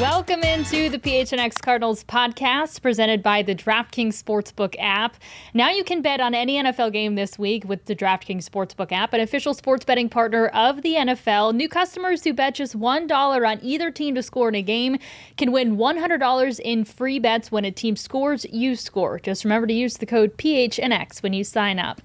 Welcome into the PHNX Cardinals podcast presented by the DraftKings Sportsbook app. Now you can bet on any NFL game this week with the DraftKings Sportsbook app, an official sports betting partner of the NFL. New customers who bet just $1 on either team to score in a game can win $100 in free bets when a team scores, you score. Just remember to use the code PHNX when you sign up.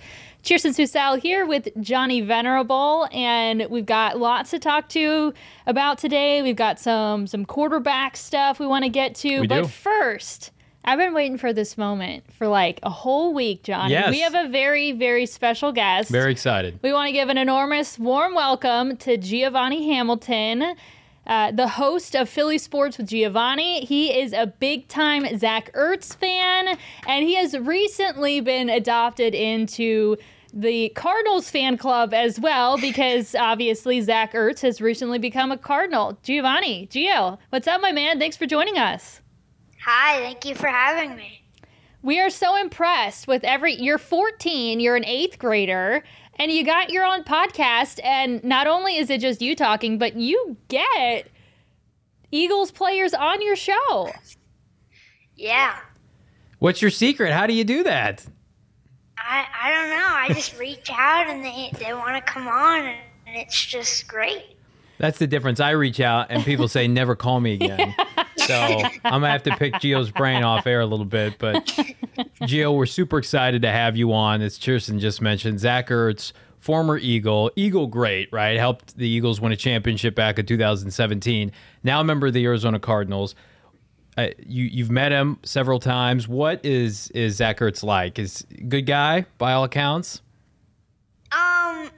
Chierstin Susel here with Johnny Venerable, and we've got lots to talk to about today. We've got some some quarterback stuff we want to get to, We but do. first, I've been waiting for this moment for like a whole week, Johnny. Yes. We have a very very special guest. Very excited. We want to give an enormous warm welcome to Giovanni Hamilton. Uh, the host of Philly Sports with Giovanni. He is a big time Zach Ertz fan, and he has recently been adopted into the Cardinals fan club as well because obviously Zach Ertz has recently become a Cardinal. Giovanni, Gio, what's up, my man? Thanks for joining us. Hi, thank you for having me. We are so impressed with every. You're 14, you're an eighth grader, and you got your own podcast. And not only is it just you talking, but you get Eagles players on your show. Yeah. What's your secret? How do you do that? I, I don't know. I just reach out and they, they want to come on, and, and it's just great. That's the difference. I reach out and people say, never call me again. So I'm going to have to pick Gio's brain off air a little bit. But Gio, we're super excited to have you on. As Chierstin just mentioned, Zach Ertz, former Eagle, Eagle great, right? Helped the Eagles win a championship back in 2017. Now a member of the Arizona Cardinals. You you've met him several times. What is is Zach Ertz like? Is good guy by all accounts? Um,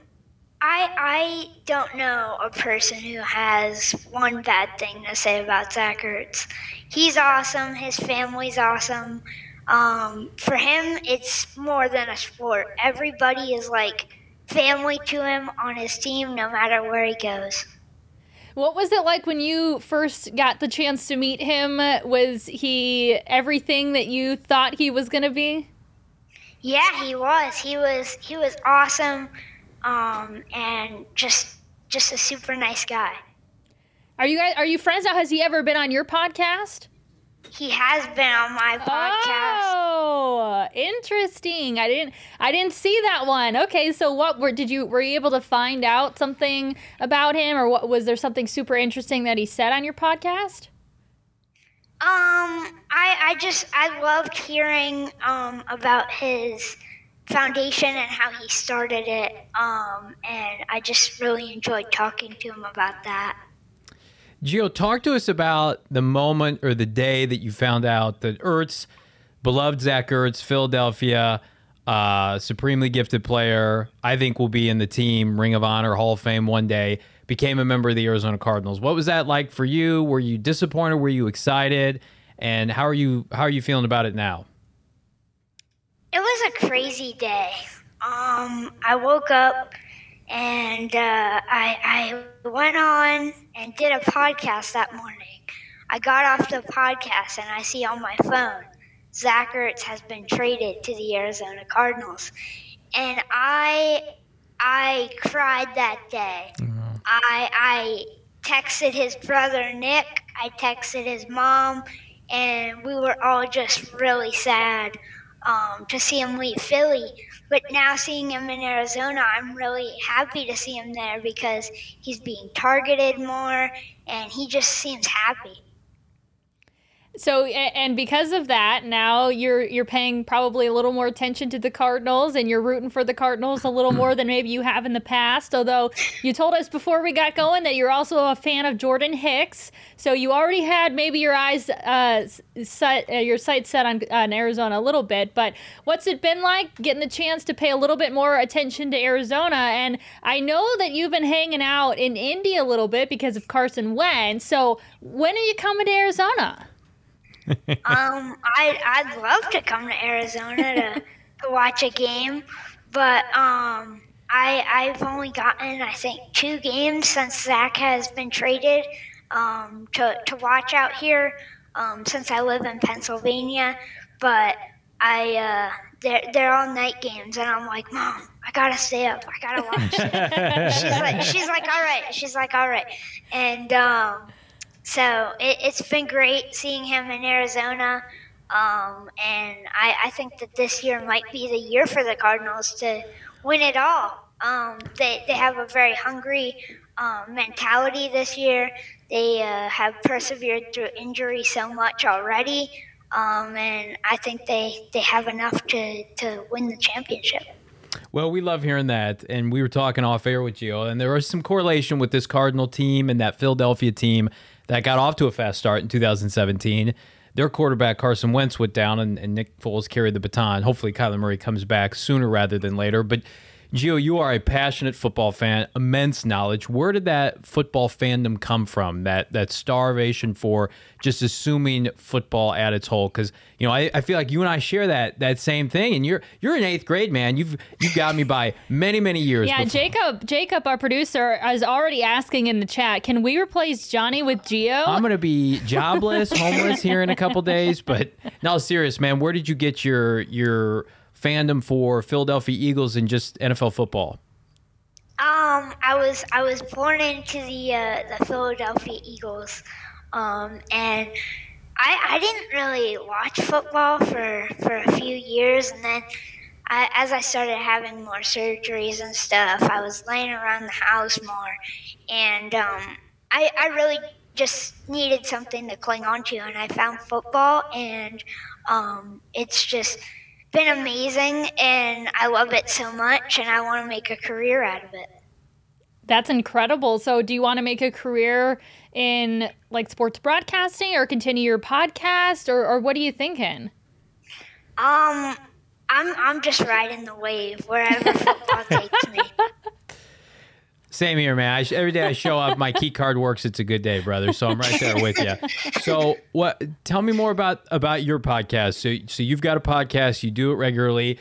I I don't know a person who has one bad thing to say about Zach Ertz. He's awesome. His family's awesome. Um, for him, it's more than a sport. Everybody is like family to him on his team, no matter where he goes. What was it like when you first got the chance to meet him? Was he everything that you thought he was going to be? Yeah, he was. He was. He was awesome, um, and just just a super nice guy. Are you guys are you friends now? Has he ever been on your podcast? He has been on my podcast. Oh, interesting. I didn't I didn't see that one. Okay, so what were did you were you able to find out something about him or what was there something super interesting that he said on your podcast? Um, I I just I loved hearing um about his foundation and how he started it. Um, and I just really enjoyed talking to him about that. Gio, talk to us about the moment or the day that you found out that Ertz, beloved Zach Ertz, Philadelphia, uh, supremely gifted player, I think will be in the team Ring of Honor Hall of Fame one day, became a member of the Arizona Cardinals. What was that like for you? Were you disappointed? Were you excited? And how are you how are you feeling about it now? It was a crazy day. Um, I woke up and uh, I, I went on and did a podcast that morning. I got off the podcast and I see on my phone Zach Ertz has been traded to the Arizona Cardinals, and I I cried that day. Mm-hmm. I I texted his brother Nick. I texted his mom, and we were all just really sad. Um, to see him leave Philly. But now seeing him in Arizona, I'm really happy to see him there because he's being targeted more and he just seems happy. So and because of that, now you're you're paying probably a little more attention to the Cardinals and you're rooting for the Cardinals a little more than maybe you have in the past. Although you told us before we got going that you're also a fan of Jordan Hicks, so you already had maybe your eyes uh, set uh, your sights set on, on Arizona a little bit. But what's it been like getting the chance to pay a little bit more attention to Arizona? And I know that you've been hanging out in Indy a little bit because of Carson Wentz. So when are you coming to Arizona? Um, I I'd love to come to Arizona to, to watch a game, but um, I I've only gotten I think two games since Zach has been traded um, to to watch out here um, since I live in Pennsylvania, but I uh, they're they're all night games, and I'm like, Mom, I gotta stay up, I gotta watch. she's like, she's like, all right, she's like, all right, and um, so it, has been great seeing him in Arizona. Um, and I, I, think that this year might be the year for the Cardinals to win it all. Um, they, they have a very hungry um, mentality this year. They uh, have persevered through injury so much already. Um, and I think they, they have enough to, to win the championship. Well, we love hearing that. And we were talking off air with Gio, and there was some correlation with this Cardinal team and that Philadelphia team that got off to a fast start in 2017. Their quarterback Carson Wentz went down, and, and Nick Foles carried the baton. Hopefully, Kyler Murray comes back sooner rather than later. But Gio, you are a passionate football fan, immense knowledge. Where did that football fandom come from? That that starvation for just assuming football at its whole? Because you know, I, I feel like you and I share that that same thing. And you're you're in eighth grade, man. You've you've got me by many many years. Yeah, before. Jacob Jacob, our producer, is already asking in the chat. Can we replace Johnny with Gio? I'm gonna be jobless, homeless here in a couple days. But no, serious, man. Where did you get your your fandom for Philadelphia Eagles and just NFL football? Um, I was I was born into the uh, the Philadelphia Eagles, um, and I I didn't really watch football for for a few years, and then I, as I started having more surgeries and stuff, I was laying around the house more, and um, I I really just needed something to cling on to, and I found football, and um, it's just been amazing and I love it so much and I want to make a career out of it. That's incredible. So, do you want to make a career in like sports broadcasting or continue your podcast or, or what are you thinking? Um, I'm I'm just riding the wave wherever football takes me. Same here, man. I, every day I show up, my key card works. It's a good day, brother. So I'm right there with you. So, what? Tell me more about about your podcast. So, so you've got a podcast. You do it regularly.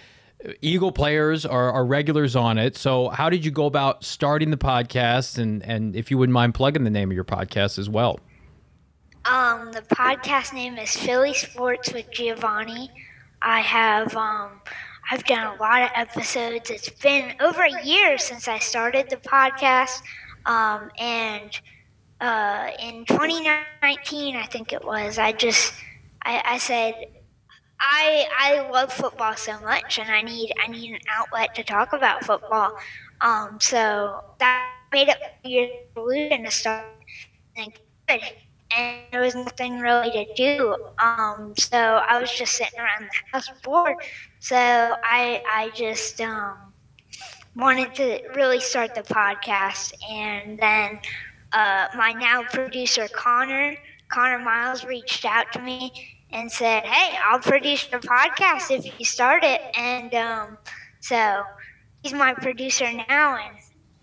Eagle players are, are regulars on it. So, how did you go about starting the podcast? And and if you wouldn't mind plugging the name of your podcast as well. Um, the podcast name is Philly Sports with Giovanni. I have um, I've done a lot of episodes. It's been over a year since I started the podcast. Um, and uh, in 2019, I think it was, I just, I, I said, I, I love football so much and I need, I need an outlet to talk about football. Um, so that made it your solution to start and good and there was nothing really to do. Um, so I was just sitting around the house bored. So I I just um, wanted to really start the podcast, and then uh, my now producer Connor Connor Miles reached out to me and said, "Hey, I'll produce your podcast if you start it." And um, so he's my producer now, and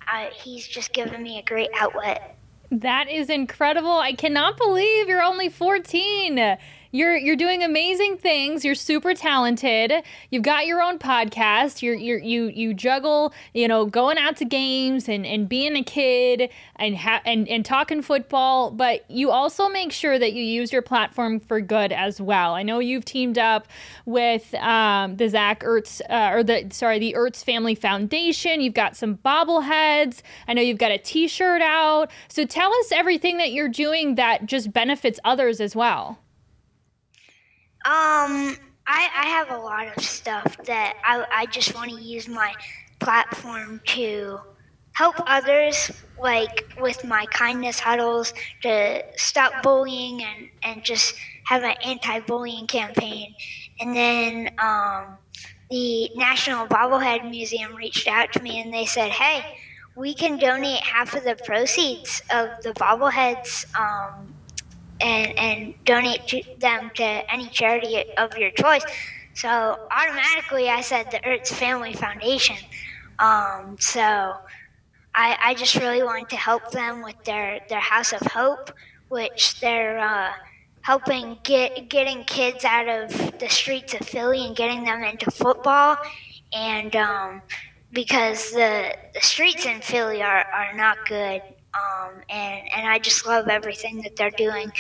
I, he's just given me a great outlet. That is incredible. I cannot believe you're only 14 you're you're doing amazing things. You're super talented. You've got your own podcast. You're you you you juggle, you know, going out to games and and being a kid and ha- and and talking football, but you also make sure that you use your platform for good as well. I know you've teamed up with um, the Zach Ertz uh, or the sorry the Ertz Family Foundation. You've got some bobbleheads. I know you've got a T-shirt out. So tell us everything that you're doing that just benefits others as well. Um, I, I have a lot of stuff that I, I just want to use my platform to help others, like with my kindness huddles, to stop bullying and, and just have an anti bullying campaign. And then um, the National Bobblehead Museum reached out to me and they said, hey, we can donate half of the proceeds of the bobbleheads um, and, and donate to them to any charity of your choice. So automatically, I said the Ertz Family Foundation. Um, so I, I just really wanted to help them with their, their House of Hope, which they're uh, helping get getting kids out of the streets of Philly and getting them into football. And um, because the, the streets in Philly are, are not good. Um, and, and I just love everything that they're doing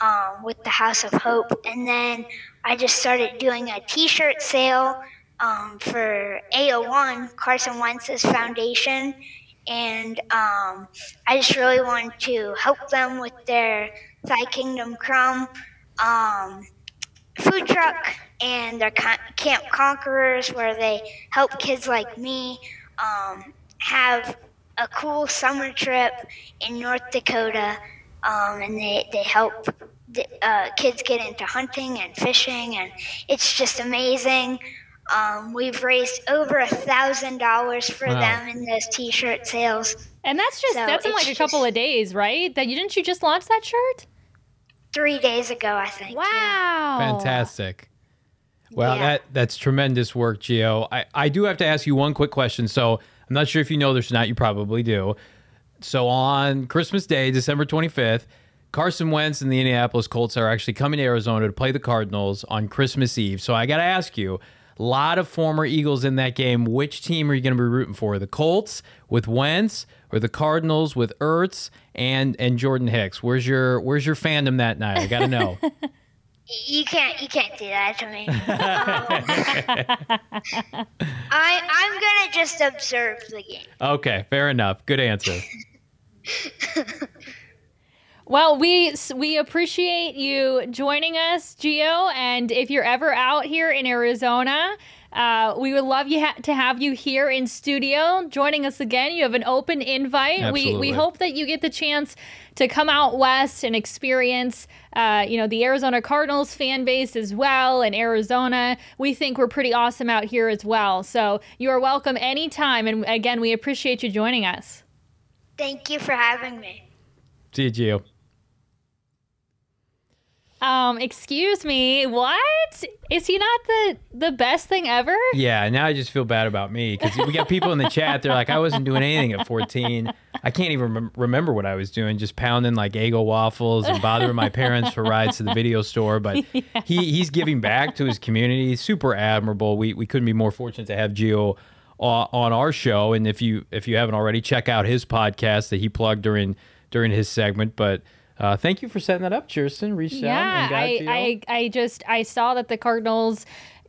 um, with the House of Hope. And then I just started doing a t shirt sale um, for AO1, Carson Wentz's foundation. And um, I just really wanted to help them with their Thy Kingdom Crumb um, food truck and their Camp Conquerors, where they help kids like me um, have a cool summer trip in North Dakota, um, and they, they help the, uh, kids get into hunting and fishing, and it's just amazing. Um, we've raised over a thousand dollars for wow. them in those T-shirt sales. And that's just so that's in like a couple of days, right? That you didn't you just launch that shirt? Three days ago, I think. Wow! Yeah. Fantastic. Well, yeah. that that's tremendous work, Gio. I, I do have to ask you one quick question. So I'm not sure if you know this or not. You probably do. So on Christmas Day, December 25th, Carson Wentz and the Indianapolis Colts are actually coming to Arizona to play the Cardinals on Christmas Eve. So I got to ask you, a lot of former Eagles in that game. Which team are you going to be rooting for? The Colts with Wentz or the Cardinals with Ertz and and Jordan Hicks? Where's your Where's your fandom that night? I got to know. You can't you can't do that to me. I I'm gonna just observe the game. Okay, fair enough. Good answer. Well, we we appreciate you joining us, Gio. And if you're ever out here in Arizona, uh, we would love you ha- to have you here in studio joining us again. You have an open invite. Absolutely. We we hope that you get the chance to come out west and experience, uh, you know, the Arizona Cardinals fan base as well in Arizona. We think we're pretty awesome out here as well. So you are welcome anytime. And again, we appreciate you joining us. Thank you for having me. See you, Gio. Um, excuse me, what? Is he not the the best thing ever? Yeah, now I just feel bad about me because we got people in the chat. They're like, I wasn't doing anything at 14. I can't even rem- remember what I was doing, just pounding like Eggo waffles and bothering my parents for rides to the video store. But yeah. he he's giving back to his community. Super admirable. We we couldn't be more fortunate to have Gio on our show. And if you if you haven't already, check out his podcast that he plugged during during his segment. But uh, thank you for setting that up, Chierstin. Reached yeah, out and I, I, I just I saw that the Cardinals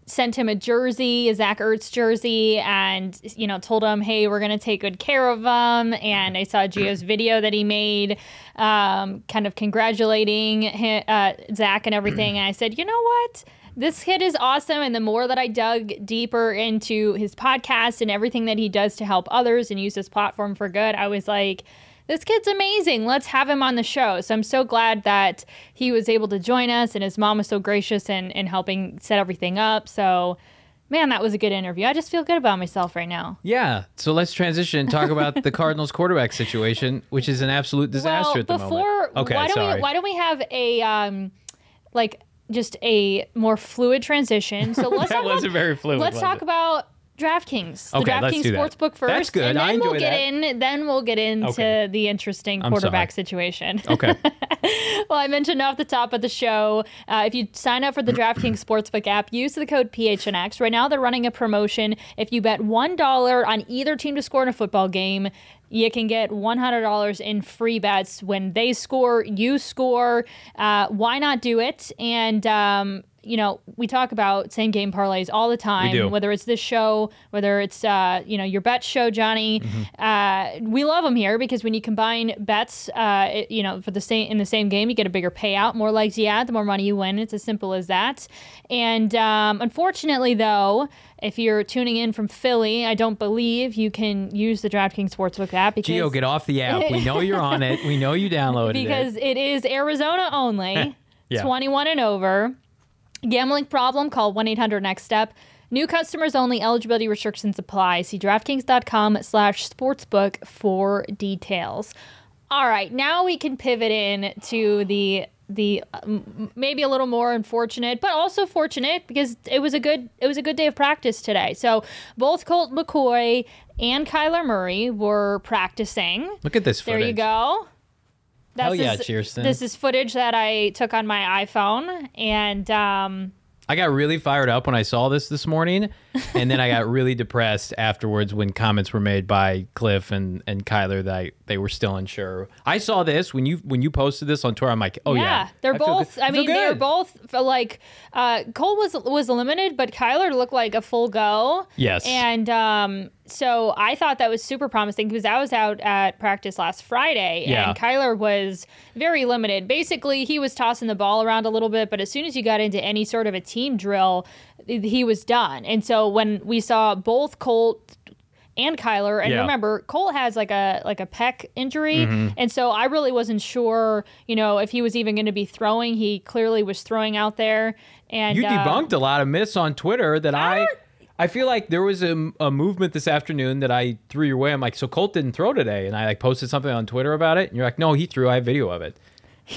sent him a jersey, a Zach Ertz jersey, and you know told him, "Hey, we're gonna take good care of him." And I saw Gio's video that he made, um, kind of congratulating him, uh, Zach and everything. and I said, "You know what?" This kid is awesome. And the more that I dug deeper into his podcast and everything that he does to help others and use his platform for good, I was like, this kid's amazing. Let's have him on the show. So I'm so glad that he was able to join us and his mom was so gracious in, in helping set everything up. So, man, that was a good interview. I just feel good about myself right now. Yeah. So let's transition and talk about the Cardinals quarterback situation, which is an absolute disaster well, at the before, moment. Okay, why don't sorry. We, why don't we have a, um, like, just a more fluid transition. So let's that wasn't about, very fluid. Let's talk about DraftKings. The Okay, DraftKings. Sportsbook first. That's good. And then I enjoy we'll get that. in then we'll get into Okay. the interesting quarterback situation. Okay. well, I mentioned off the top of the show, uh, if you sign up for the DraftKings Sportsbook app, use the code PHNX. Right now, they're running a promotion. If you bet $1 on either team to score in a football game, you can get $100 in free bets when they score, you score. Uh, why not do it? And um, you know, we talk about same game parlays all the time, whether it's this show, whether it's, uh, you know, your bet show, Johnny. Mm-hmm. Uh, we love them here because when you combine bets, uh, it- you know, for the same in the same game, you get a bigger payout. More legs you add, the more money you win. It's as simple as that. And um, unfortunately, though, if you're tuning in from Philly, I don't believe you can use the DraftKings Sportsbook app because Gio, get off the app. We know you're on it. We know you downloaded because it. Because it is Arizona only, Yeah. 21 and over. Gambling problem? Call 1 800 Next Step. New customers only. Eligibility restrictions apply. See DraftKings.com/slash sportsbook for details. All right, now we can pivot in to the the um, maybe a little more unfortunate, but also fortunate because it was a good it was a good day of practice today. So both Colt McCoy and Kyler Murray were practicing. Look at this There footage. you go. Hell This yeah, is- Chierstin. This is footage that I took on my iPhone, and um, I got really fired up when I saw this this morning, and then I got really depressed afterwards when comments were made by Kliff and, and Kyler that I, they were still unsure. I saw this when you when you posted this on Twitter. I'm like, oh yeah, they're I both. I mean, they're both uh, like uh, Colt was was limited, but Kyler looked like a full go. Yes. and um, so I thought that was super promising because I was out at practice last Friday, Yeah. and Kyler was very limited. Basically, he was tossing the ball around a little bit, but as soon as you got into any sort of a team drill, he was done. And so when we saw both Colt and Kyler. And Yeah. remember, Colt has like a like a pec injury, Mm-hmm. and so I really wasn't sure, you know, if he was even going to be throwing. He clearly was throwing out there, and You uh, debunked a lot of myths on Twitter that I. I feel like there was a, a movement this afternoon that I threw your way. I'm like, so Colt didn't throw today, and I like posted something on Twitter about it, and you're like, no, he threw. I have video of it.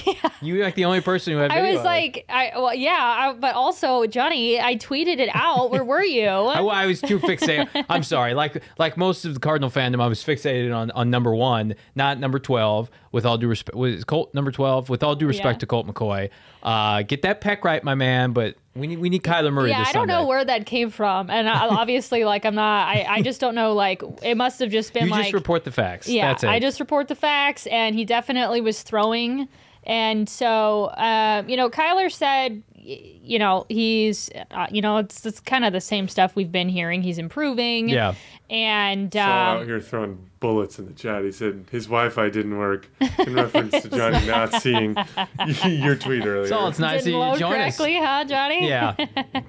Yeah. You're like the only person who had. I was of like, I well, yeah, I, but also Johnny, I tweeted it out. Where were you? I, I was too fixated. I'm sorry. Like like most of the Cardinal fandom, I was fixated on, on number one, not number twelve. With all due respect, was Colt number twelve? With all due respect Yeah. to Colt McCoy, uh, get that pec right, my man. But we need we need Kyler Murray. yeah, I don't know where that came from, and I, obviously, like, I'm not. I, I just don't know. Like, it must have just been You like just report the facts. Yeah, That's it. I just report the facts, and he definitely was throwing. And so, uh, you know, Kyler said, you know, he's, uh, you know, it's, it's kind of the same stuff we've been hearing. He's improving. Yeah. And Saul out um, here throwing bullets in the chat. He said his Wi-Fi didn't work in reference to Johnny not seeing your tweet earlier. So it's nice that didn't you load join us. correctly, huh, Johnny? Yeah.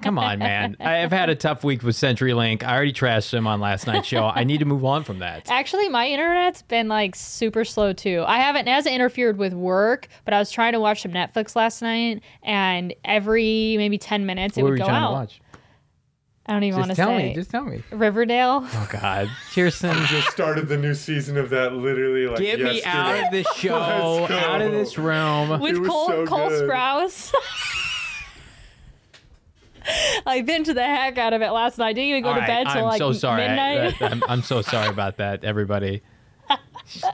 Come on, man. I have had a tough week with CenturyLink. I already trashed them on last night's show. I need to move on from that. Actually, my internet's been like super slow too. I haven't it hasn't interfered with work, but I was trying to watch some Netflix last night, and every maybe ten minutes it What were would you go trying out. To watch? I don't even want Just to tell say me. Just tell me. Riverdale. Oh God, Chierstin. just started the new season of that literally like Get me yesterday. out of this show, out of this room. with Cole, so Cole good. Sprouse. I binged the heck out of it last night. Didn't even go All to right, bed till I'm like so sorry. I- midnight. that- I'm, I'm so sorry about that, everybody.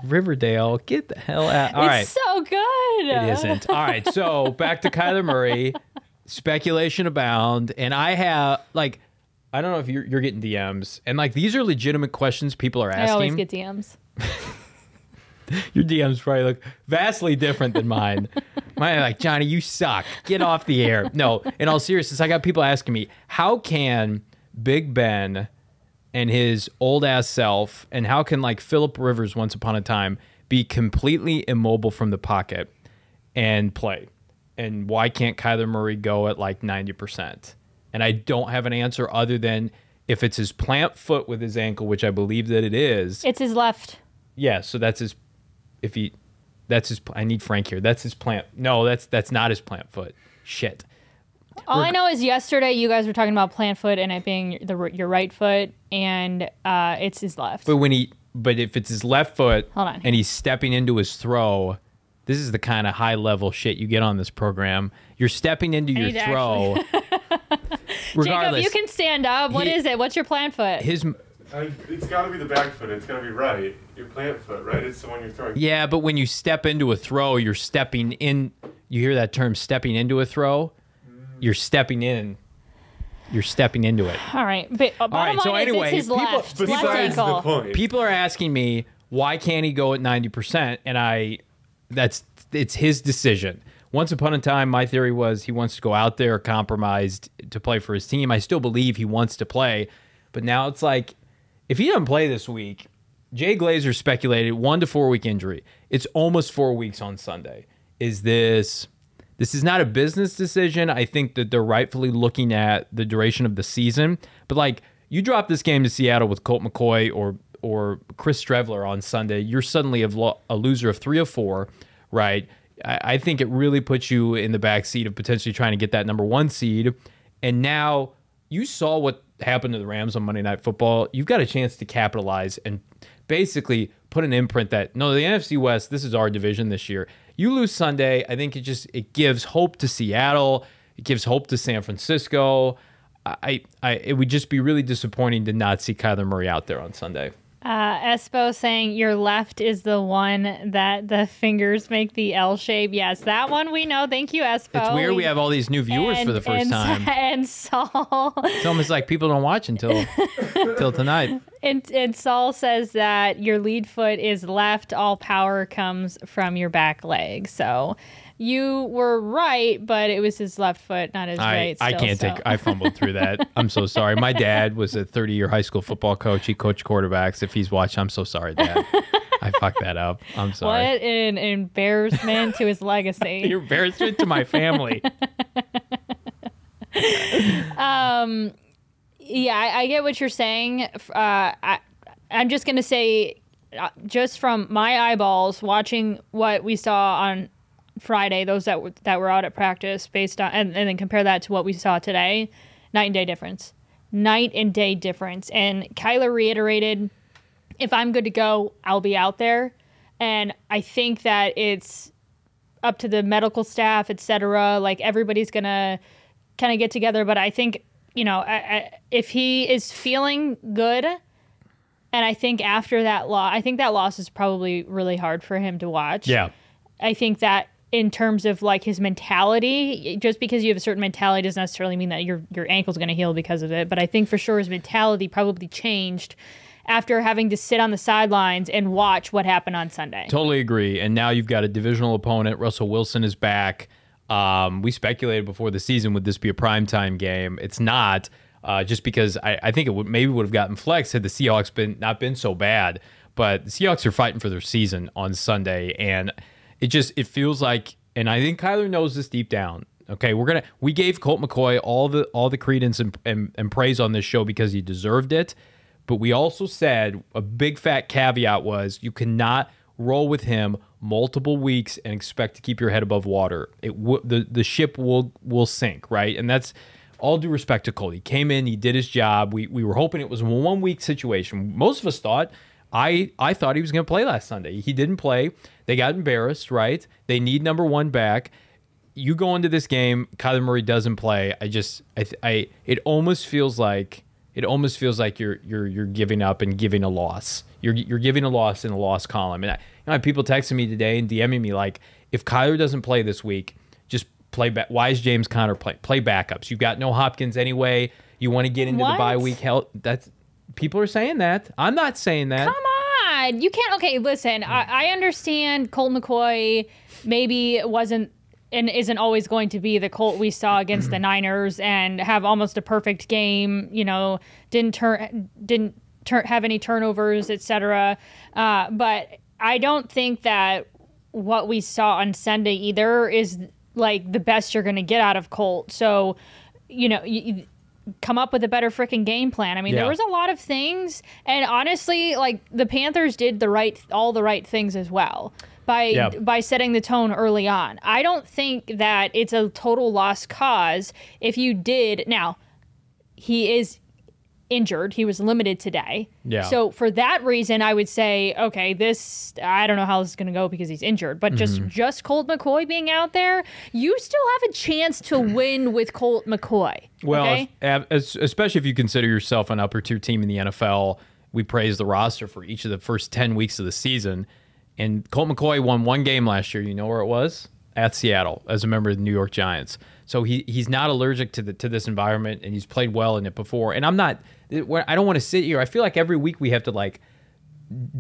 Riverdale, get the hell out. All it's right. so good. It isn't. All right. So back to Kyler Murray. Speculation abound. And I have, like, I don't know if you're, you're getting DMs. And, like, these are legitimate questions people are asking. I always get DMs. Your DMs probably look vastly different than mine. Mine are like, Johnny, you suck. Get off the air. No, in all seriousness, I got people asking me, how can Big Ben and his old ass self, and how can like Philip Rivers once upon a time be completely immobile from the pocket and play? And why can't Kyler Murray go at like 90%? And I don't have an answer other than if it's his plant foot with his ankle, which I believe that it is. It's his left. Yeah, so that's his. If he, that's his. I need Frank here. That's his plant. No, that's that's not his plant foot. Shit. All I know is yesterday you guys were talking about plant foot and it being the your right foot, and uh, it's his left. But when he, but if it's his left foot, Hold on. and he's stepping into his throw, this is the kind of high level shit you get on this program. You're stepping into your need to throw. Jacob, you can stand up. What He- is it? What's your plant foot? his. I, it's got to be the back foot. It's got to be right. Your plant foot, right? It's the one you're throwing. Yeah, but when you step into a throw, you're stepping in. You hear that term, stepping into a throw. You're stepping in. You're stepping into it. All right, but uh, bottom right, so line anyway, is his people- left, left Besides the ankle. point. people are asking me why can't he go at 90% and i that's it's his decision once upon a time, my theory was he wants to go out there compromised to play for his team. I still believe he wants to play, but now it's like if he doesn't play this week, Jay Glazer speculated one to four week injury. It's almost four weeks on Sunday. Is this? This is not a business decision. I think that they're rightfully looking at the duration of the season. But like you drop this game to Seattle with Colt McCoy or or Chris Streveler on Sunday, you're suddenly a, loser of three or four, right? I, I think it really puts you in the back seat of potentially trying to get that number one seed. And now you saw what happened to the Rams on Monday Night Football. You've got a chance to capitalize and basically put an imprint that no, the NFC West, this is our division this year. You lose Sunday, I think it just it gives hope to Seattle. It gives hope to San Francisco. I, I, it would just be really disappointing to not see Kyler Murray out there on Sunday. Uh, Espo saying your left is the one that the fingers make the L shape. Yes, that one we know. Thank you, Espo. It's weird we, we have all these new viewers and, for the first and, time. And Saul. It's almost like people don't watch until until tonight. And, and Saul says that your lead foot is left. All power comes from your back leg. So you were right, but it was his left foot, not his I, right. Still, I can't so. take. I fumbled through that. I'm so sorry. My dad was a 30 year high school football coach. He coached quarterbacks. If he's watching, I'm so sorry, Dad. I fucked that up. I'm sorry. What an embarrassment to his legacy. Your embarrassment to my family. um, yeah, I, I, get what you're saying. Uh, I, I'm just gonna say, uh, just from my eyeballs, watching what we saw on Friday, those that were, that were out at practice, based on and, and then compare that to what we saw today, night and day difference, night and day difference. And Kyler reiterated, if I'm good to go, I'll be out there. And I think that it's up to the medical staff, et cetera. Like everybody's gonna kind of get together. But I think you know, I, I, if he is feeling good. And I think after that loss, I think that loss is probably really hard for him to watch. Yeah. I think that in terms of like his mentality. Just because you have a certain mentality doesn't necessarily mean that your your ankle's going to heal because of it. But I think for sure his mentality probably changed after having to sit on the sidelines and watch what happened on Sunday. Totally agree. And now you've got a divisional opponent. Russell Wilson is back. Um, we speculated before the season would this be a primetime game? It's not. Uh, just because I, I think it would maybe would have gotten flexed had the Seahawks been not been so bad. But the Seahawks are fighting for their season on Sunday, and it just it feels like, and I think Kyler knows this deep down. Okay, we're gonna we gave Colt McCoy all the all the credence and, and, and praise on this show because he deserved it, but we also said a big fat caveat was you cannot roll with him multiple weeks and expect to keep your head above water. It w- the the ship will will sink, right? And that's all due respect to Colt. He came in, he did his job. We we were hoping it was a one week situation. Most of us thought I I thought he was going to play last Sunday. He didn't play. They got embarrassed, right? They need number one back. You go into this game, Kyler Murray doesn't play. I just I, I it almost feels like it almost feels like you're you're you're giving up and giving a loss. You're you're giving a loss in a loss column. And I, you know, people texting me today and DMing me like, if Kyler doesn't play this week, just play back. Why is James Conner play play backups? You've got no Hopkins anyway. You want to get into What? the bye week health. That's people are saying that. I'm not saying that. Come on, you can't. Okay, listen. I, I understand Colt McCoy maybe wasn't and isn't always going to be the Colt we saw against the Niners and have almost a perfect game. You know, didn't turn didn't turn have any turnovers, etc. Uh, but I don't think that what we saw on Sunday either is like the best you're going to get out of Colt. So, you know. You, come up with a better freaking game plan. I mean, Yeah. there was a lot of things, and honestly, like the Panthers did the right, all the right things as well by Yeah. by setting the tone early on. I don't think that it's a total lost cause if you did. Now, he is injured. He was limited today. Yeah. So for that reason, I would say, okay, this I don't know how this is going to go because he's injured. But just Mm-hmm. just Colt McCoy being out there, you still have a chance to win with Colt McCoy. Well, okay? if- as- especially if you consider yourself an upper tier team in the NFL, we praise the roster for each of the first 10 weeks of the season. And Colt McCoy won one game last year. You know where it was? At Seattle as a member of the New York Giants. So he he's not allergic to the to this environment and he's played well in it before. And I'm not I don't want to sit here. I feel like every week we have to like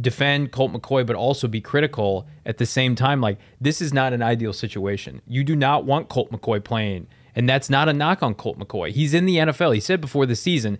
defend Colt McCoy, but also be critical at the same time. Like, this is not an ideal situation. You do not want Colt McCoy playing. And that's not a knock on Colt McCoy. He's in the NFL. He said before the season,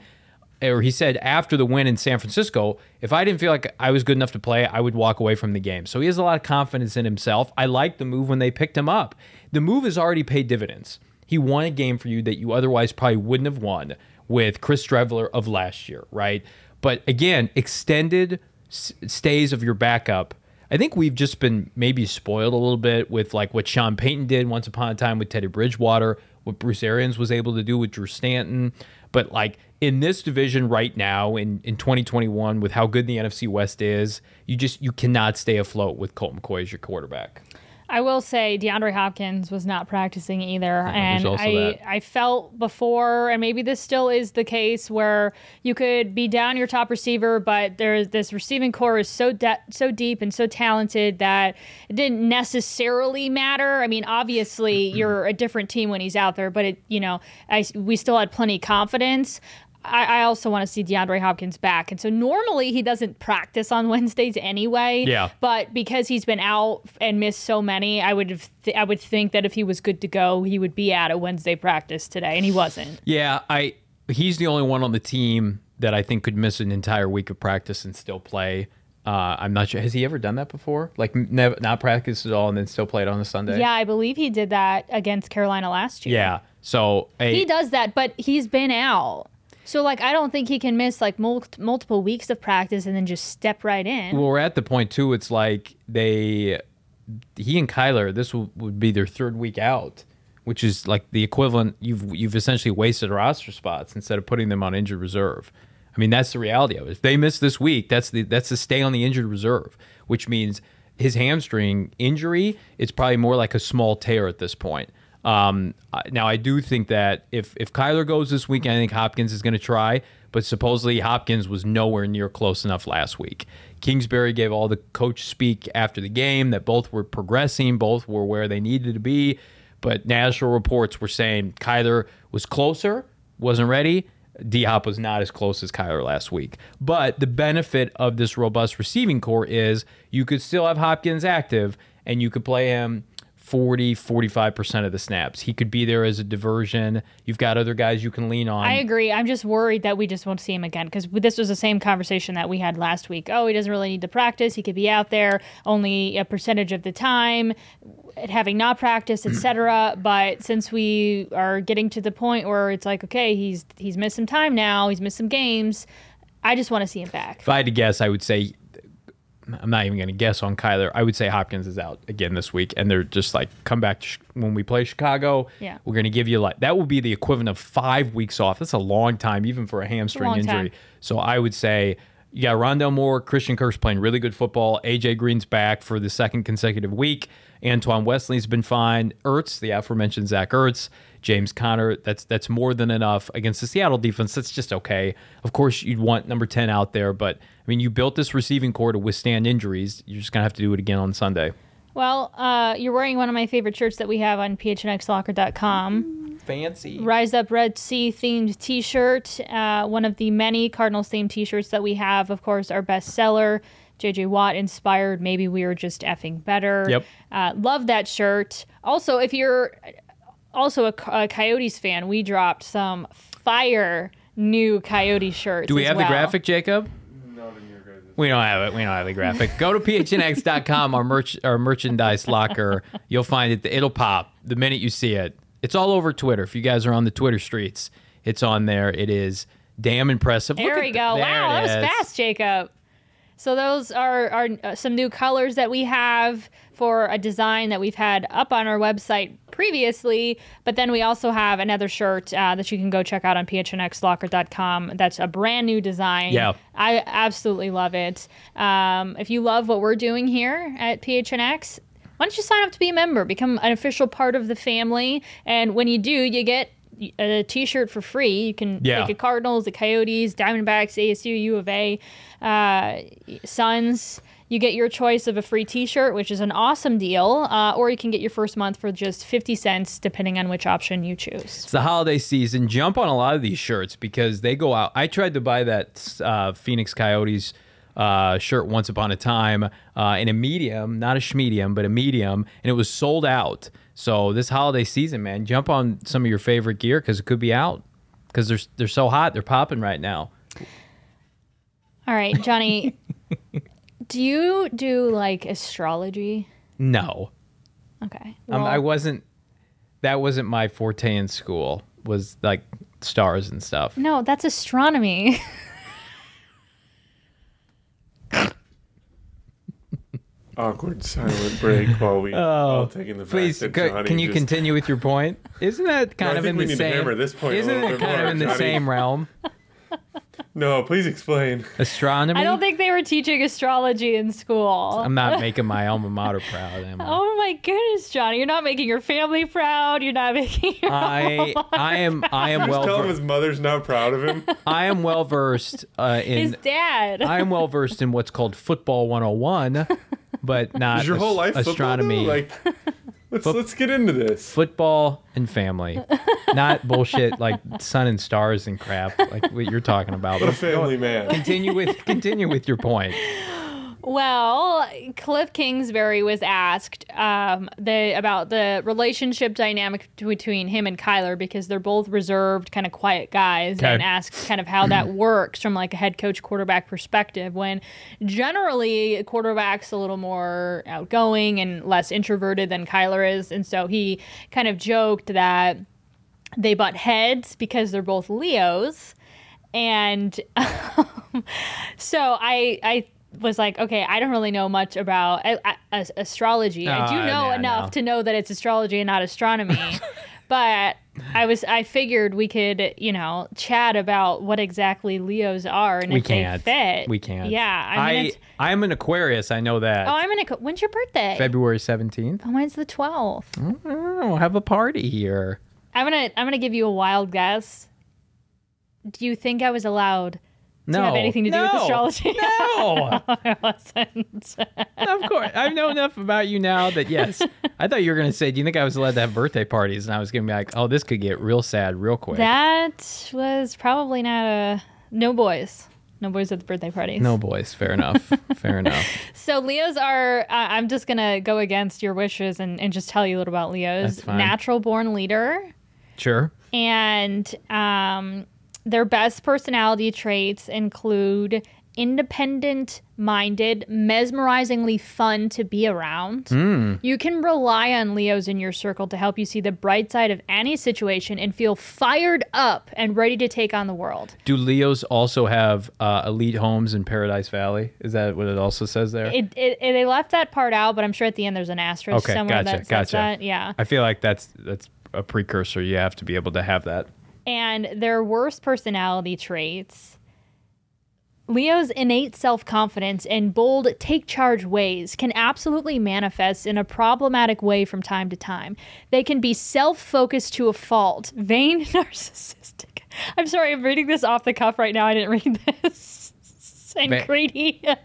or he said after the win in San Francisco, if I didn't feel like I was good enough to play, I would walk away from the game. So he has a lot of confidence in himself. I like the move when they picked him up. The move has already paid dividends. He won a game for you that you otherwise probably wouldn't have won with Chris Streveler of last year, right? But again, extended s- stays of your backup. I think we've just been maybe spoiled a little bit with like what Sean Payton did once upon a time with Teddy Bridgewater, what Bruce Arians was able to do with Drew Stanton. But like in this division right now in, in 2021 with how good the NFC West is, you just you cannot stay afloat with Colt McCoy as your quarterback. I will say DeAndre Hopkins was not practicing either, and I that. I felt before, and maybe this still is the case, where you could be down your top receiver, but there's this receiving core is so de- so deep and so talented that it didn't necessarily matter. I mean, obviously you're a different team when he's out there, but it you know I we still had plenty of confidence. I, I also want to see DeAndre Hopkins back. And so normally he doesn't practice on Wednesdays anyway. Yeah. But because he's been out and missed so many, I would have th- I would think that if he was good to go, he would be at a Wednesday practice today, and he wasn't. Yeah, I he's the only one on the team that I think could miss an entire week of practice and still play. Uh, I'm not sure. Has he ever done that before? Like never not practice at all and then still played on a Sunday? Yeah, I believe he did that against Carolina last year. Yeah. So a, He does that, but he's been out. So like I don't think he can miss like mul- multiple weeks of practice and then just step right in. Well, we're at the point too. It's like they, he and Kyler. This would be their third week out, which is like the equivalent. You've you've essentially wasted roster spots instead of putting them on injured reserve. I mean, that's the reality of it. If they miss this week, that's the that's the stay on the injured reserve, which means his hamstring injury. It's probably more like a small tear at this point. Um, now I do think that if if Kyler goes this week, I think Hopkins is going to try. But supposedly Hopkins was nowhere near close enough last week. Kingsbury gave all the coach speak after the game that both were progressing, both were where they needed to be. But national reports were saying Kyler was closer, wasn't ready. D Hop was not as close as Kyler last week. But the benefit of this robust receiving core is you could still have Hopkins active and you could play him 40, 45% of the snaps. He could be there as a diversion. You've got other guys you can lean on. I agree. I'm just worried that we just won't see him again because this was the same conversation that we had last week. Oh, he doesn't really need to practice. He could be out there only a percentage of the time, having not practiced, etc. but since we are getting to the point where it's like, okay, he's he's missed some time now. He's missed some games. I just want to see him back. If I had to guess, I would say I'm not even going to guess on Kyler. I would say Hopkins is out again this week, and they're just like, come back to Ch- when we play Chicago. Yeah. we're going to give you like that will be the equivalent of five weeks off. That's a long time, even for a hamstring long injury. time. So I would say you got Rondale Moore, Christian Kirk's playing really good football. AJ Green's back for the second consecutive week. Antoine Wesley's been fine. Ertz, the aforementioned Zach Ertz, James Conner. That's that's more than enough against the Seattle defense. That's just okay. Of course, you'd want number ten out there, but I mean, you built this receiving core to withstand injuries. You're just gonna have to do it again on Sunday. Well, uh, you're wearing one of my favorite shirts that we have on phnxlocker.com. Fancy. Rise Up Red Sea themed t shirt. Uh, one of the many Cardinals themed t shirts that we have. Of course, our bestseller, JJ Watt inspired. Maybe we were just effing better. Yep. Uh, love that shirt. Also, if you're also a, a Coyotes fan, we dropped some fire new Coyote shirts. Do we have the graphic, Jacob? We don't have it. We don't have the graphic. Go to phnx.com, our merch, our merchandise locker. You'll find it. It'll pop the minute you see it. It's all over Twitter. If you guys are on the Twitter streets, it's on there. It is damn impressive. Look There at we the- go. there wow, that was fast, Jacob. So those are, are uh, some new colors that we have for a design that we've had up on our website previously. But then we also have another shirt uh, that you can go check out on phnxlocker.com. That's a brand new design. Yeah. I absolutely love it. Um, if you love what we're doing here at PHNX, why don't you sign up to be a member, become an official part of the family, and when you do, you get a T-shirt for free. You can Yeah. take a Cardinals, the Coyotes, Diamondbacks, ASU, U of A, uh, Suns. You get your choice of a free T-shirt, which is an awesome deal, uh, or you can get your first month for just fifty cents, depending on which option you choose. It's the holiday season. Jump on a lot of these shirts because they go out. I tried to buy that uh, Phoenix Coyotes uh, shirt once upon a time uh, in a medium, not a schmedium, but a medium, and it was sold out. So this holiday season, man, jump on some of your favorite gear because it could be out because they're they're so hot, they're popping right now. All right, Johnny. do you do like astrology? No, Okay. um, I wasn't. That wasn't my forte in school. Was like stars and stuff. No, that's astronomy. Awkward silent break while we all taking the fact Oh, Please, that co- can you just- continue with your point? Isn't that kind I of think in we the need to same? hammer this point isn't little it bit kind of more, in the same realm? No, please explain. Astronomy. I don't think they were teaching astrology in school. I'm not making my alma mater proud. Am I? Oh my goodness, Johnny! You're not making your family proud. You're not making. Your I I am I am well Tell him his mother's not proud of him. I am well versed uh, his in dad. I am well versed in what's called football 101, but not Is your whole as- life astronomy. Football. Like, let's let's get into this. football and family, not bullshit like sun and stars and crap like what you're talking about. What a But family man. Continue with continue with your point. Well, Kliff Kingsbury was asked um, the, about the relationship dynamic between him and Kyler because they're both reserved, kind of quiet guys, Okay. and asked kind of how that works from like a head coach quarterback perspective. When generally a quarterback's a little more outgoing and less introverted than Kyler is, and so he kind of joked that they butt heads because they're both Leos, and so I I was like, okay, I don't really know much about astrology. I do Uh, know yeah, enough no. to know that it's astrology and not astronomy. but I was I figured we could you know chat about what exactly Leos are and We if can't. they fit. We can't. Yeah, I mean, I it's, I'm an Aquarius. I know that. oh, I'm gonna. When's your birthday? February 17th. Oh, mine's the 12th. Oh, have a party here. I'm gonna I'm gonna give you a wild guess. Do you think I was allowed No. have anything to do with No. astrology? No. I wasn't. of course. I know enough about you now that yes. I thought you were going to say, do you think I was allowed to have birthday parties? And I was going to be like, oh, this could get real sad real quick. that was probably not a no boys. No boys at the birthday parties. no, boys. Fair enough. Fair enough. So Leos are. Uh, I'm just gonna go against your wishes and, and just tell you a little about Leos. Natural born leader, Sure. and um, their best personality traits include independent minded, mesmerizingly fun to be around. Hmm. You can rely on Leos in your circle to help you see the bright side of any situation and feel fired up and ready to take on the world. Do Leos also have uh, elite homes in Paradise Valley? Is that what it also says there? It, it, it- they left that part out, but I'm sure at the end there's an asterisk Okay, somewhere gotcha, that gotcha. that. Yeah. I feel like that's that's a precursor. You have to be able to have that. And their worst personality traits. Leo's innate self confidence and bold take charge ways can absolutely manifest in a problematic way from time to time. They can be self focused to a fault, vain, narcissistic. I'm sorry, I'm reading this off the cuff right now. I didn't read this. And Va- greedy.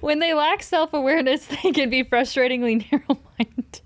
when they lack self awareness, they can be frustratingly narrow minded.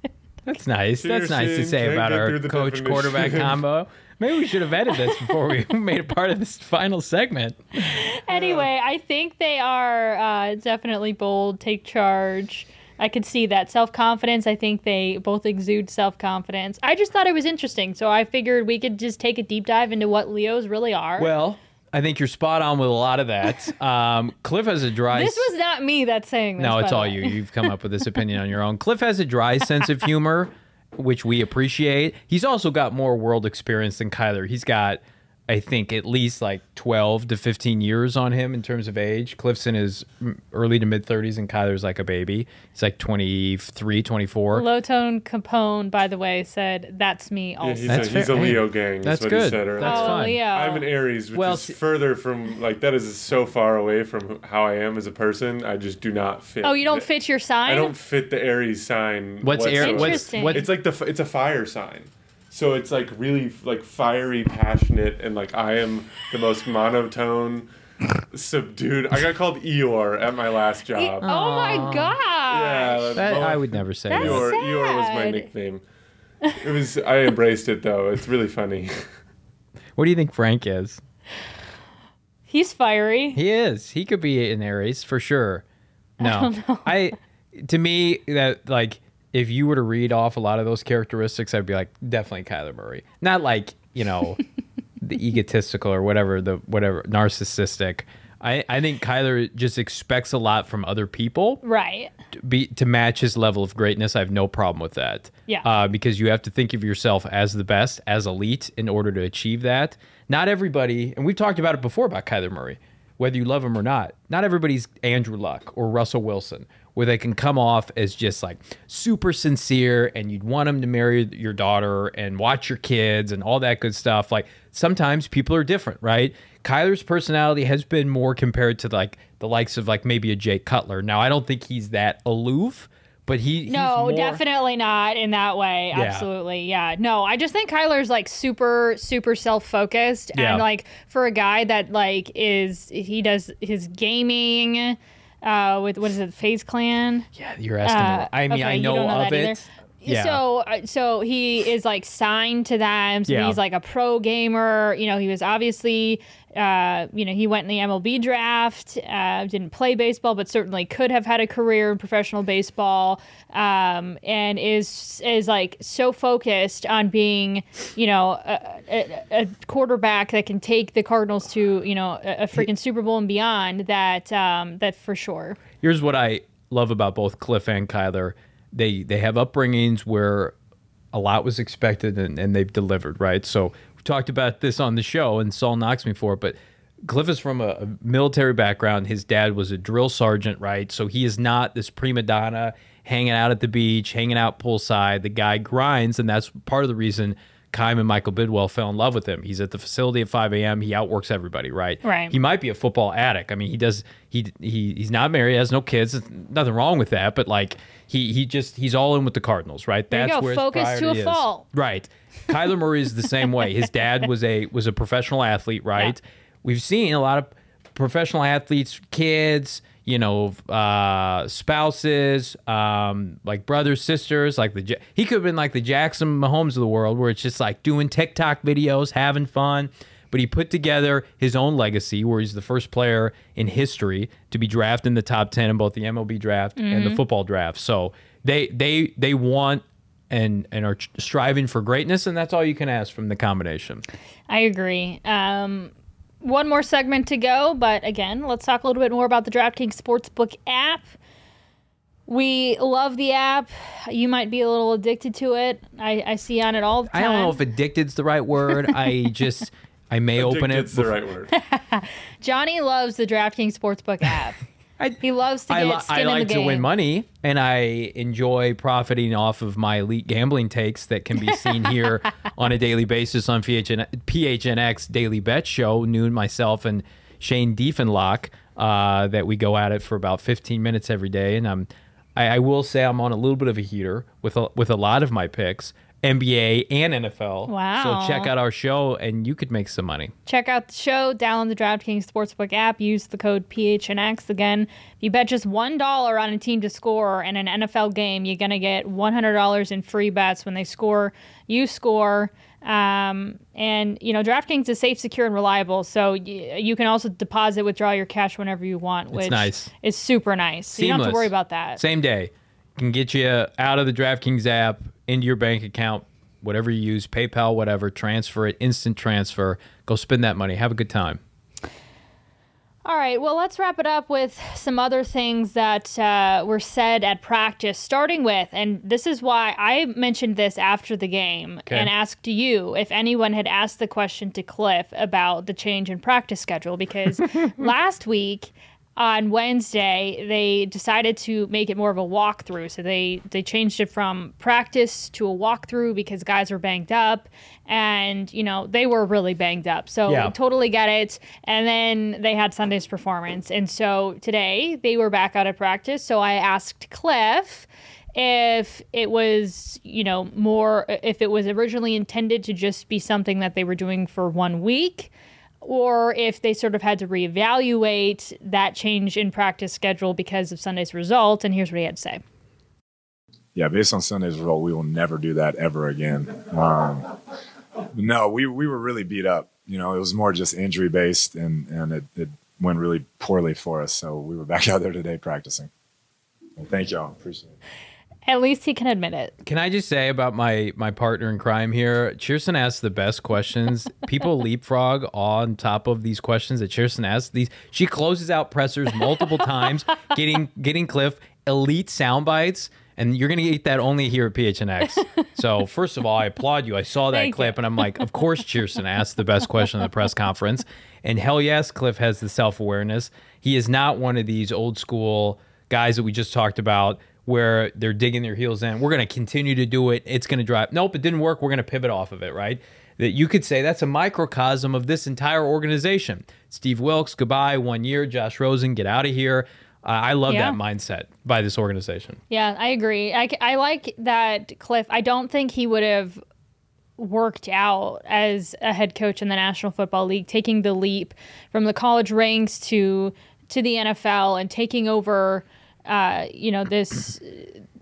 That's nice. That's nice to say can't about our coach definition. quarterback combo. Maybe we should have edited this before we made it part of this final segment. Anyway, I think they are uh, definitely bold, take charge. I could see that self confidence. I think they both exude self confidence. I just thought it was interesting, so I figured we could just take a deep dive into what Leos really are. Well, I think you're spot on with a lot of that. Um, Kliff has a dry. this was not me that's saying this. no, it's all you. You've come up with this opinion on your own. Kliff has a dry sense of humor, which we appreciate. He's also got more world experience than Kyler. He's got, I think, at least like 12 to 15 years on him in terms of age. Kliff's in his mm, early to mid 30s, and Kyler's like a baby. He's like 23, 24. Low tone Capone, by the way, said that's me Yeah, also. he's, That's a, he's a Leo Hey, gang. that's That's what he good. said earlier. That's oh, fine. Leo. I'm an Aries, which Well, is further from like that is so far away from how I am as a person. I just do not fit. oh, you don't the- fit your sign? I don't fit the Aries sign. What's air? whatsoever. What's Interesting. It's like the it's a fire sign. So it's like really like fiery, passionate, and like I am the most monotone, subdued. I got called Eeyore at my last job. oh my god! yeah, that, I would never say. That's that. Eeyore, Eeyore was my nickname. It was. I embraced it though. It's really funny. What do you think Frank is? He's fiery. He is. He could be an Aries for sure. No, I, to me that like if you were to read off a lot of those characteristics, I'd be like definitely Kyler Murray. Not like you know the egotistical or whatever the whatever narcissistic. I, I think Kyler just expects a lot from other people Right. to be to match his level of greatness. I have no problem with that. Yeah. Uh, because you have to think of yourself as the best, as elite, in order to achieve that. Not everybody, and we've talked about it before about Kyler Murray, whether you love him or not. Not everybody's Andrew Luck or Russell Wilson, where they can come off as just like super sincere, and you'd want him to marry your daughter and watch your kids and all that good stuff. Like sometimes people are different, right? Kyler's personality has been more compared to like the likes of like maybe a Jake Cutler. Now I don't think he's that aloof, but he he's No, more- definitely not in that way. Yeah. Absolutely. Yeah. No, I just think Kyler's like super, super self focused. Yeah. And like for a guy that like is, he does his gaming uh, with, what is it, FaZe Clan? Yeah, you're asking. Uh, I mean, okay, I know, don't know of that either? Yeah. So, uh, so he is like signed to them. So Yeah. he's like a pro gamer. You know, he was obviously, uh, you know, he went in the MLB draft. Uh, didn't play baseball, but certainly could have had a career in professional baseball. Um, and is is like so focused on being, you know, a, a, a quarterback that can take the Cardinals to, you know, a, a freaking Super Bowl and beyond. That um, that for sure. Here's what I love about both Kliff and Kyler. They they have upbringings where a lot was expected and, and they've delivered, right? So we talked about this on the show and Saul knocks me for it, but Kliff is from a, a military background. His dad was a drill sergeant, right? So he is not this prima donna hanging out at the beach, hanging out poolside. The guy grinds, and that's part of the reason Kym and Michael Bidwill fell in love with him. He's at the facility at 5 a.m. He outworks everybody, right? Right. He might be a football addict. I mean, he does. He he he's not married, has no kids. There's nothing wrong with that. But like he he just he's all in with the Cardinals, right? There you That's go. where Focus to a is. fault. Right. Kyler Murray is the same way. His dad was a was a professional athlete, right? We've seen a lot of professional athletes, kids, you know, uh, spouses, um, like brothers, sisters, like the he could have been like the Jackson Mahomes of the world, where it's just like doing TikTok videos, having fun. But he put together his own legacy, where he's the first player in history to be drafted in the top ten in both the MLB draft and the football draft. So they they they want and and are striving for greatness, and that's all you can ask from the combination. I agree. Um, one more segment to go, but again, let's talk a little bit more about the DraftKings Sportsbook app. We love the app. You might be a little addicted to it. I, I see on it all the time. I don't know if addicted's the right word. I just I may open it. It's the right word. Johnny loves the DraftKings Sportsbook app. I, he loves to I, get li- skin I in like the to game. win money, and I enjoy profiting off of my elite gambling takes that can be seen here on a daily basis on PHN, PHNX Daily Bet Show. Noon, myself and Shane Diefenlock, uh, that we go at it for about 15 minutes every day, and I'm. I, I will say I'm on a little bit of a heater with a, with a lot of my picks, NBA and NFL. Wow. So check out our show, and you could make some money. Check out the show, download the DraftKings Sportsbook app, use the code PHNX. Again, if you bet just $1 on a team to score in an NFL game, you're going to get $100 in free bets when they score. You score. Um, and, you know, DraftKings is safe, secure, and reliable. So y- you can also deposit, withdraw your cash whenever you want, which nice. is super nice. So you don't have to worry about that. Same day. Can get you out of the DraftKings app into your bank account, whatever you use, PayPal, whatever, transfer it, instant transfer. Go spend that money. Have a good time. All right, well, let's wrap it up with some other things that uh, were said at practice, starting with, and this is why I mentioned this after the game Okay. and asked you if anyone had asked the question to Kliff about the change in practice schedule, because last week on Wednesday they decided to make it more of a walkthrough. So they they changed it from practice to a walkthrough because guys were banged up, and you know they were really banged up. So Yeah. totally get it. And then they had Sunday's performance. And so today they were back out of practice. So I asked Kliff if it was, you know, more, if it was originally intended to just be something that they were doing for one week. Or if they sort of had to reevaluate that change in practice schedule because of Sunday's result. And here's what he had to say. yeah, based on Sunday's result, we will never do that ever again. Um, no, we we were really beat up you know, it was more just injury based, and and it, it went really poorly for us. So we were back out there today practicing. And thank y'all, appreciate it. At least he can admit it. Can I just say about my my partner in crime here? Chierstin asks the best questions. People leapfrog on top of these questions that Chierstin asks. These she closes out pressers multiple times, getting getting Kliff elite sound bites, and you're gonna get that only here at PHNX. So first of all, I applaud you. I saw that Thank clip, you. and I'm like, of course, Chierstin asked the best question in the press conference, and hell yes, Kliff has the self awareness. He is not one of these old school guys that we just talked about where they're digging their heels in. We're going to continue to do it. It's going to drive. Nope, it didn't work. We're going to pivot off of it, right? That you could say that's a microcosm of this entire organization. Steve Wilks, goodbye, one year. Josh Rosen, get out of here. Uh, I love Yeah. that mindset by this organization. Yeah, I agree. I, I like that Kliff. I don't think he would have worked out as a head coach in the National Football League, taking the leap from the college ranks to to the NFL and taking over, uh, you know, this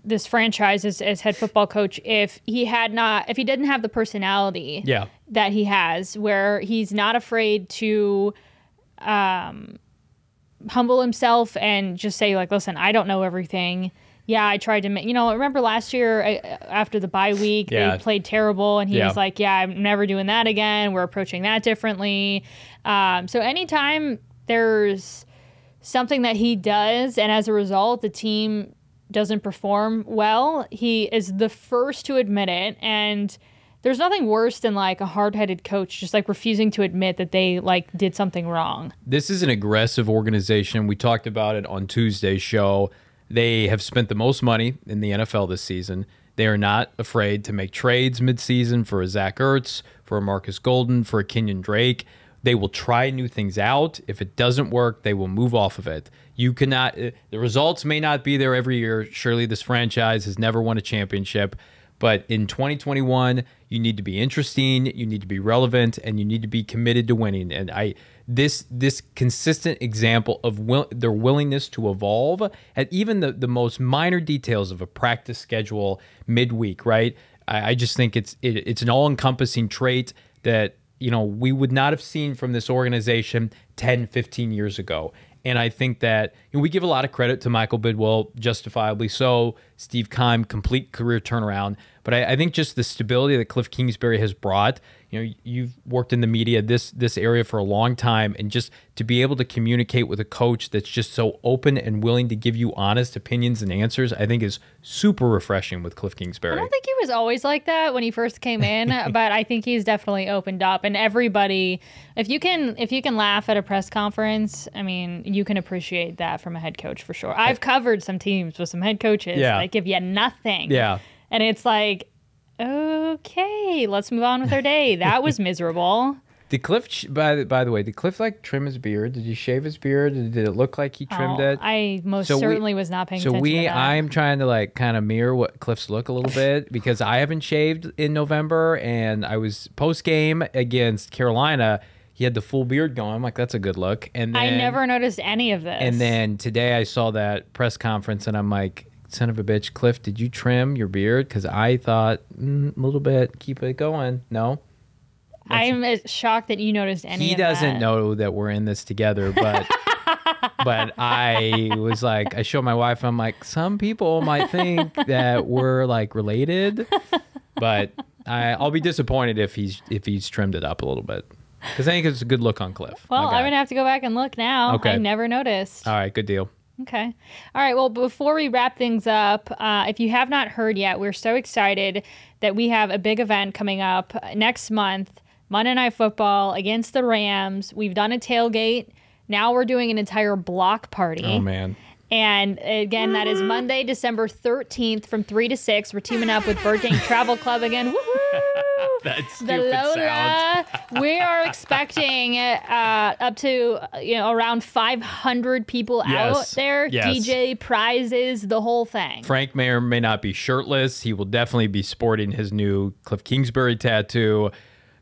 this franchise as, as head football coach. If he had not, if he didn't have the personality Yeah. that he has, where he's not afraid to um, humble himself and just say like, "Listen, I don't know everything." Yeah, I tried to make. You know, remember last year uh, after the bye week, Yeah. they played terrible, and he Yeah. was like, "Yeah, I'm never doing that again. We're approaching that differently." Um, so anytime there's something that he does, and as a result, the team doesn't perform well, he is the first to admit it. And there's nothing worse than like a hard-headed coach just like refusing to admit that they like did something wrong. This is an aggressive organization. We talked about it on Tuesday's show. They have spent the most money in the NFL this season. They are not afraid to make trades midseason for a Zach Ertz, for a Markus Golden, for a Kenyan Drake. They will try new things out. If it doesn't work, they will move off of it. You cannot, uh, the results may not be there every year. Surely this franchise has never won a championship. But in 2021, you need to be interesting, you need to be relevant, and you need to be committed to winning. And I this this consistent example of will, their willingness to evolve at even the, the most minor details of a practice schedule midweek, right? I, I just think it's it, it's an all encompassing trait that you know we would not have seen from this organization 10, 15 years ago. And I think that know, we give a lot of credit to Michael Bidwill, justifiably so. Steve Keim, complete career turnaround. But I, I think just the stability that Kliff Kingsbury has brought. You know, you've worked in the media this this area for a long time, and just to be able to communicate with a coach that's just so open and willing to give you honest opinions and answers, I think is super refreshing with Kliff Kingsbury. I don't think he was always like that when he first came in, but I think he's definitely opened up. And everybody, if you can, if you can laugh at a press conference, I mean, you can appreciate that from a head coach for sure. I've covered some teams with some head coaches Yeah. that give you nothing. Yeah. and it's like, okay, let's move on with our day. That was miserable. Did Kliff, by the, by the way, did Kliff like trim his beard? Did he shave his beard? Did it look like he trimmed Oh, it? I most So we- certainly was not paying So attention. we. I'm trying to like kind of mirror what Kliff's look a little bit because I haven't shaved in November, and I was post game against Carolina. He had the full beard going. I'm like, that's a good look. And then, I never noticed any of this. And then today I saw that press conference, and I'm like, son of a bitch, Kliff, did you trim your beard? Because I thought mm, a little bit, keep it going. No, I'm uh, shocked that you noticed any. he doesn't that. know that we're in this together, but. but I was like, I showed my wife. I'm like, some people might think that we're like related, but I, I'll be disappointed if he's if he's trimmed it up a little bit because I think it's a good look on Kliff. Well. I'm gonna have to go back and look now. Okay. I never noticed. All right, good deal. Okay. All right. Well, before we wrap things up, uh, if you have not heard yet, we're so excited that we have a big event coming up next month Monday Night Football against the Rams. We've done a tailgate. Now we're doing an entire block party. Oh man. And again, that is Monday, December 13th from 3 to 6. We're teaming up with Bird Gang Travel Club again. Woohoo! That's the Lola. we are expecting uh, up to you know around 500 people out there. Yes. DJ prizes, the whole thing. Frank may or may not be shirtless. He will definitely be sporting his new Kliff Kingsbury tattoo.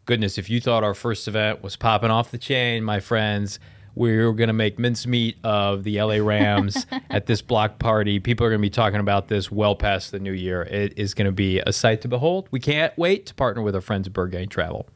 Goodness, if you thought our first event was popping off the chain, my friends, we're going to make mincemeat of the LA Rams at this block party. People are going to be talking about this well past the new year. It is going to be a sight to behold. We can't wait to partner with our friends at Bird Gang Travel.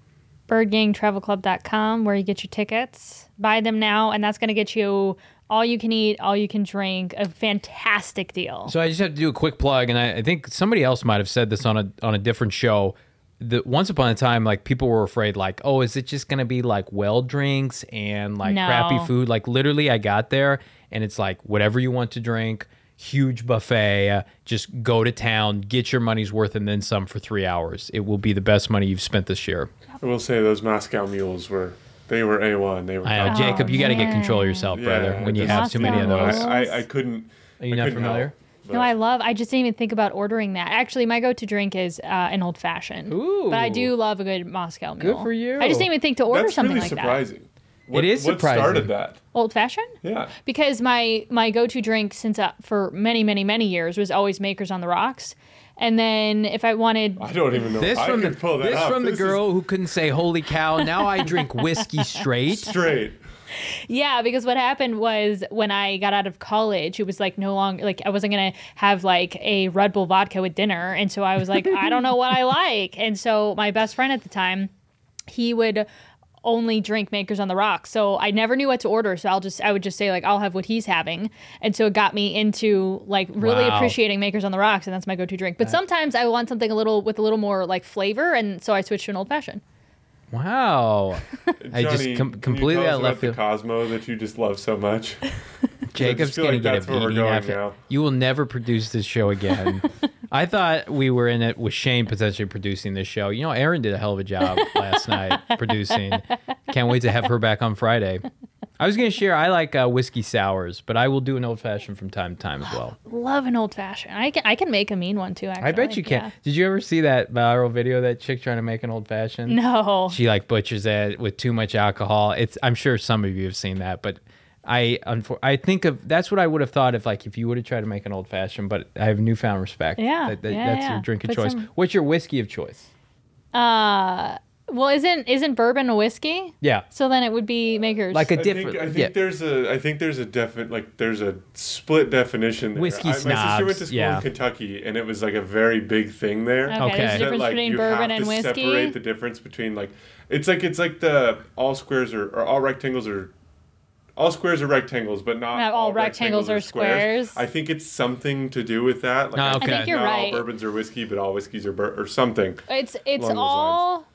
birdgangtravelclub.com where you get your tickets. Buy them now, and that's going to get you all you can eat, all you can drink, a fantastic deal. So I just have to do a quick plug, and I, I think somebody else might have said this on a on a different show. The once upon a time, like people were afraid, like, oh, is it just gonna be like well drinks and like No. crappy food? Like literally, I got there and it's like whatever you want to drink, huge buffet. uh, just go to town, get your money's worth, and then some for three hours. It will be the best money you've spent this year. I will say those Moscow mules were they were a one. They were. I know, top. Jacob, you got to get control of yourself, brother. When you have too many of those. I, I, I couldn't. Are you I not couldn't familiar? help, but- No, I love. I just didn't even think about ordering that. Actually, my go-to drink is uh, an old fashioned. Ooh. But I do love a good Moscow mule. Good for you. I just didn't even think to order That's something really like that. surprising. What, is what surprising. started that? Old fashioned? Yeah. Because my my go-to drink since uh, for many many many years was always Makers on the Rocks, and then if I wanted I don't even know. This I from the could pull that this off. from the This is girl who couldn't say "Holy cow!" Now I drink whiskey straight. straight. Yeah, because what happened was when I got out of college, it was like no longer like I wasn't gonna have like a Red Bull vodka with dinner, and so I was like, I don't know what I like, and so my best friend at the time, he would only drink Makers on the Rocks, so I never knew what to order. So I'll just I would just say like I'll have what he's having, and so it got me into like really Wow. appreciating Makers on the Rocks, and that's my go-to drink. But sometimes I want something a little with a little more like flavor, and so I switched to an old fashioned. Wow. I just Johnny, com- can completely you tell out us left the field. Cosmo that you just love so much. Jacob's gonna like get a where beating going after. now. You will never produce this show again. I thought we were in it with Shane potentially producing this show. You know, Aaron did a hell of a job last night producing. Can't wait to have her back on Friday. I was gonna share. I like uh, whiskey sours, but I will do an old fashioned from time to time as well. Love an old fashioned. I can I can make a mean one too. Actually, I bet you can. Yeah. Did you ever see that viral video of that chick trying to make an old fashioned? No. she like butchers it with too much alcohol. It's I'm sure some of you have seen that, but I unfor- I think of that's what I would have thought if like if you would have tried to make an old fashioned, but I have newfound respect. Yeah, that, that- yeah, that's yeah. your drink of Put choice. some- What's your whiskey of choice? Uh, well, isn't isn't bourbon a whiskey? Yeah, So then it would be makers. like a different. think, I think yeah. there's a I think there's a definite like there's a split definition there. Whiskey I, My sister went to school yeah. in Kentucky and it was like a very big thing there. okay, Okay. There's a That, difference like, between you bourbon have and to whiskey. separate the difference between like it's like it's like the all squares are or all rectangles are all squares are rectangles, but not, Not all rectangles are squares. I think it's something to do with that. Like, I okay. think I think you're not right. all bourbons are whiskey, but all whiskeys are bur- or something. It's it's along those all.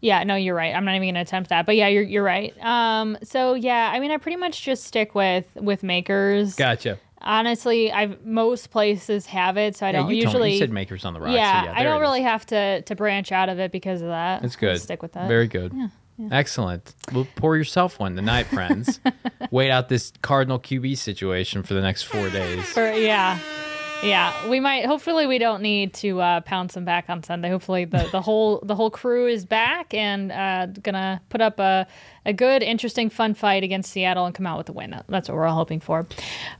Yeah, no, you're right. I'm not even gonna attempt that, but yeah, you're you're right. Um, so yeah, I mean, I pretty much just stick with with makers. Gotcha. Honestly, I've most places have it, so I Yeah, don't you, usually. me, you said makers on the rocks. so yeah, yeah I don't really is. have to to branch out of it because of that. That's I'll good. Stick with that. Very good. Excellent. Well, pour yourself one tonight, friends. Wait out this Cardinal QB situation for the next four days. For, yeah. Yeah, we might. Hopefully, we don't need to uh, pound some back on Sunday. Hopefully, the, the whole the whole crew is back and uh, gonna put up a, a good, interesting, fun fight against Seattle and come out with a win. That's what we're all hoping for.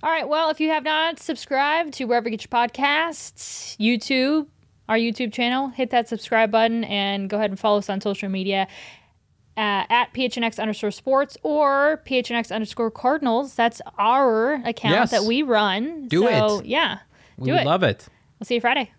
All right. Well, if you have not subscribed to wherever you get your podcasts, YouTube, our YouTube channel, hit that subscribe button and go ahead and follow us on social media uh, at PHNX underscore sports or PHNX underscore Cardinals. That's our account Yes. that we run. Do so, it. Yeah. We Do it. love it. We'll see you Friday.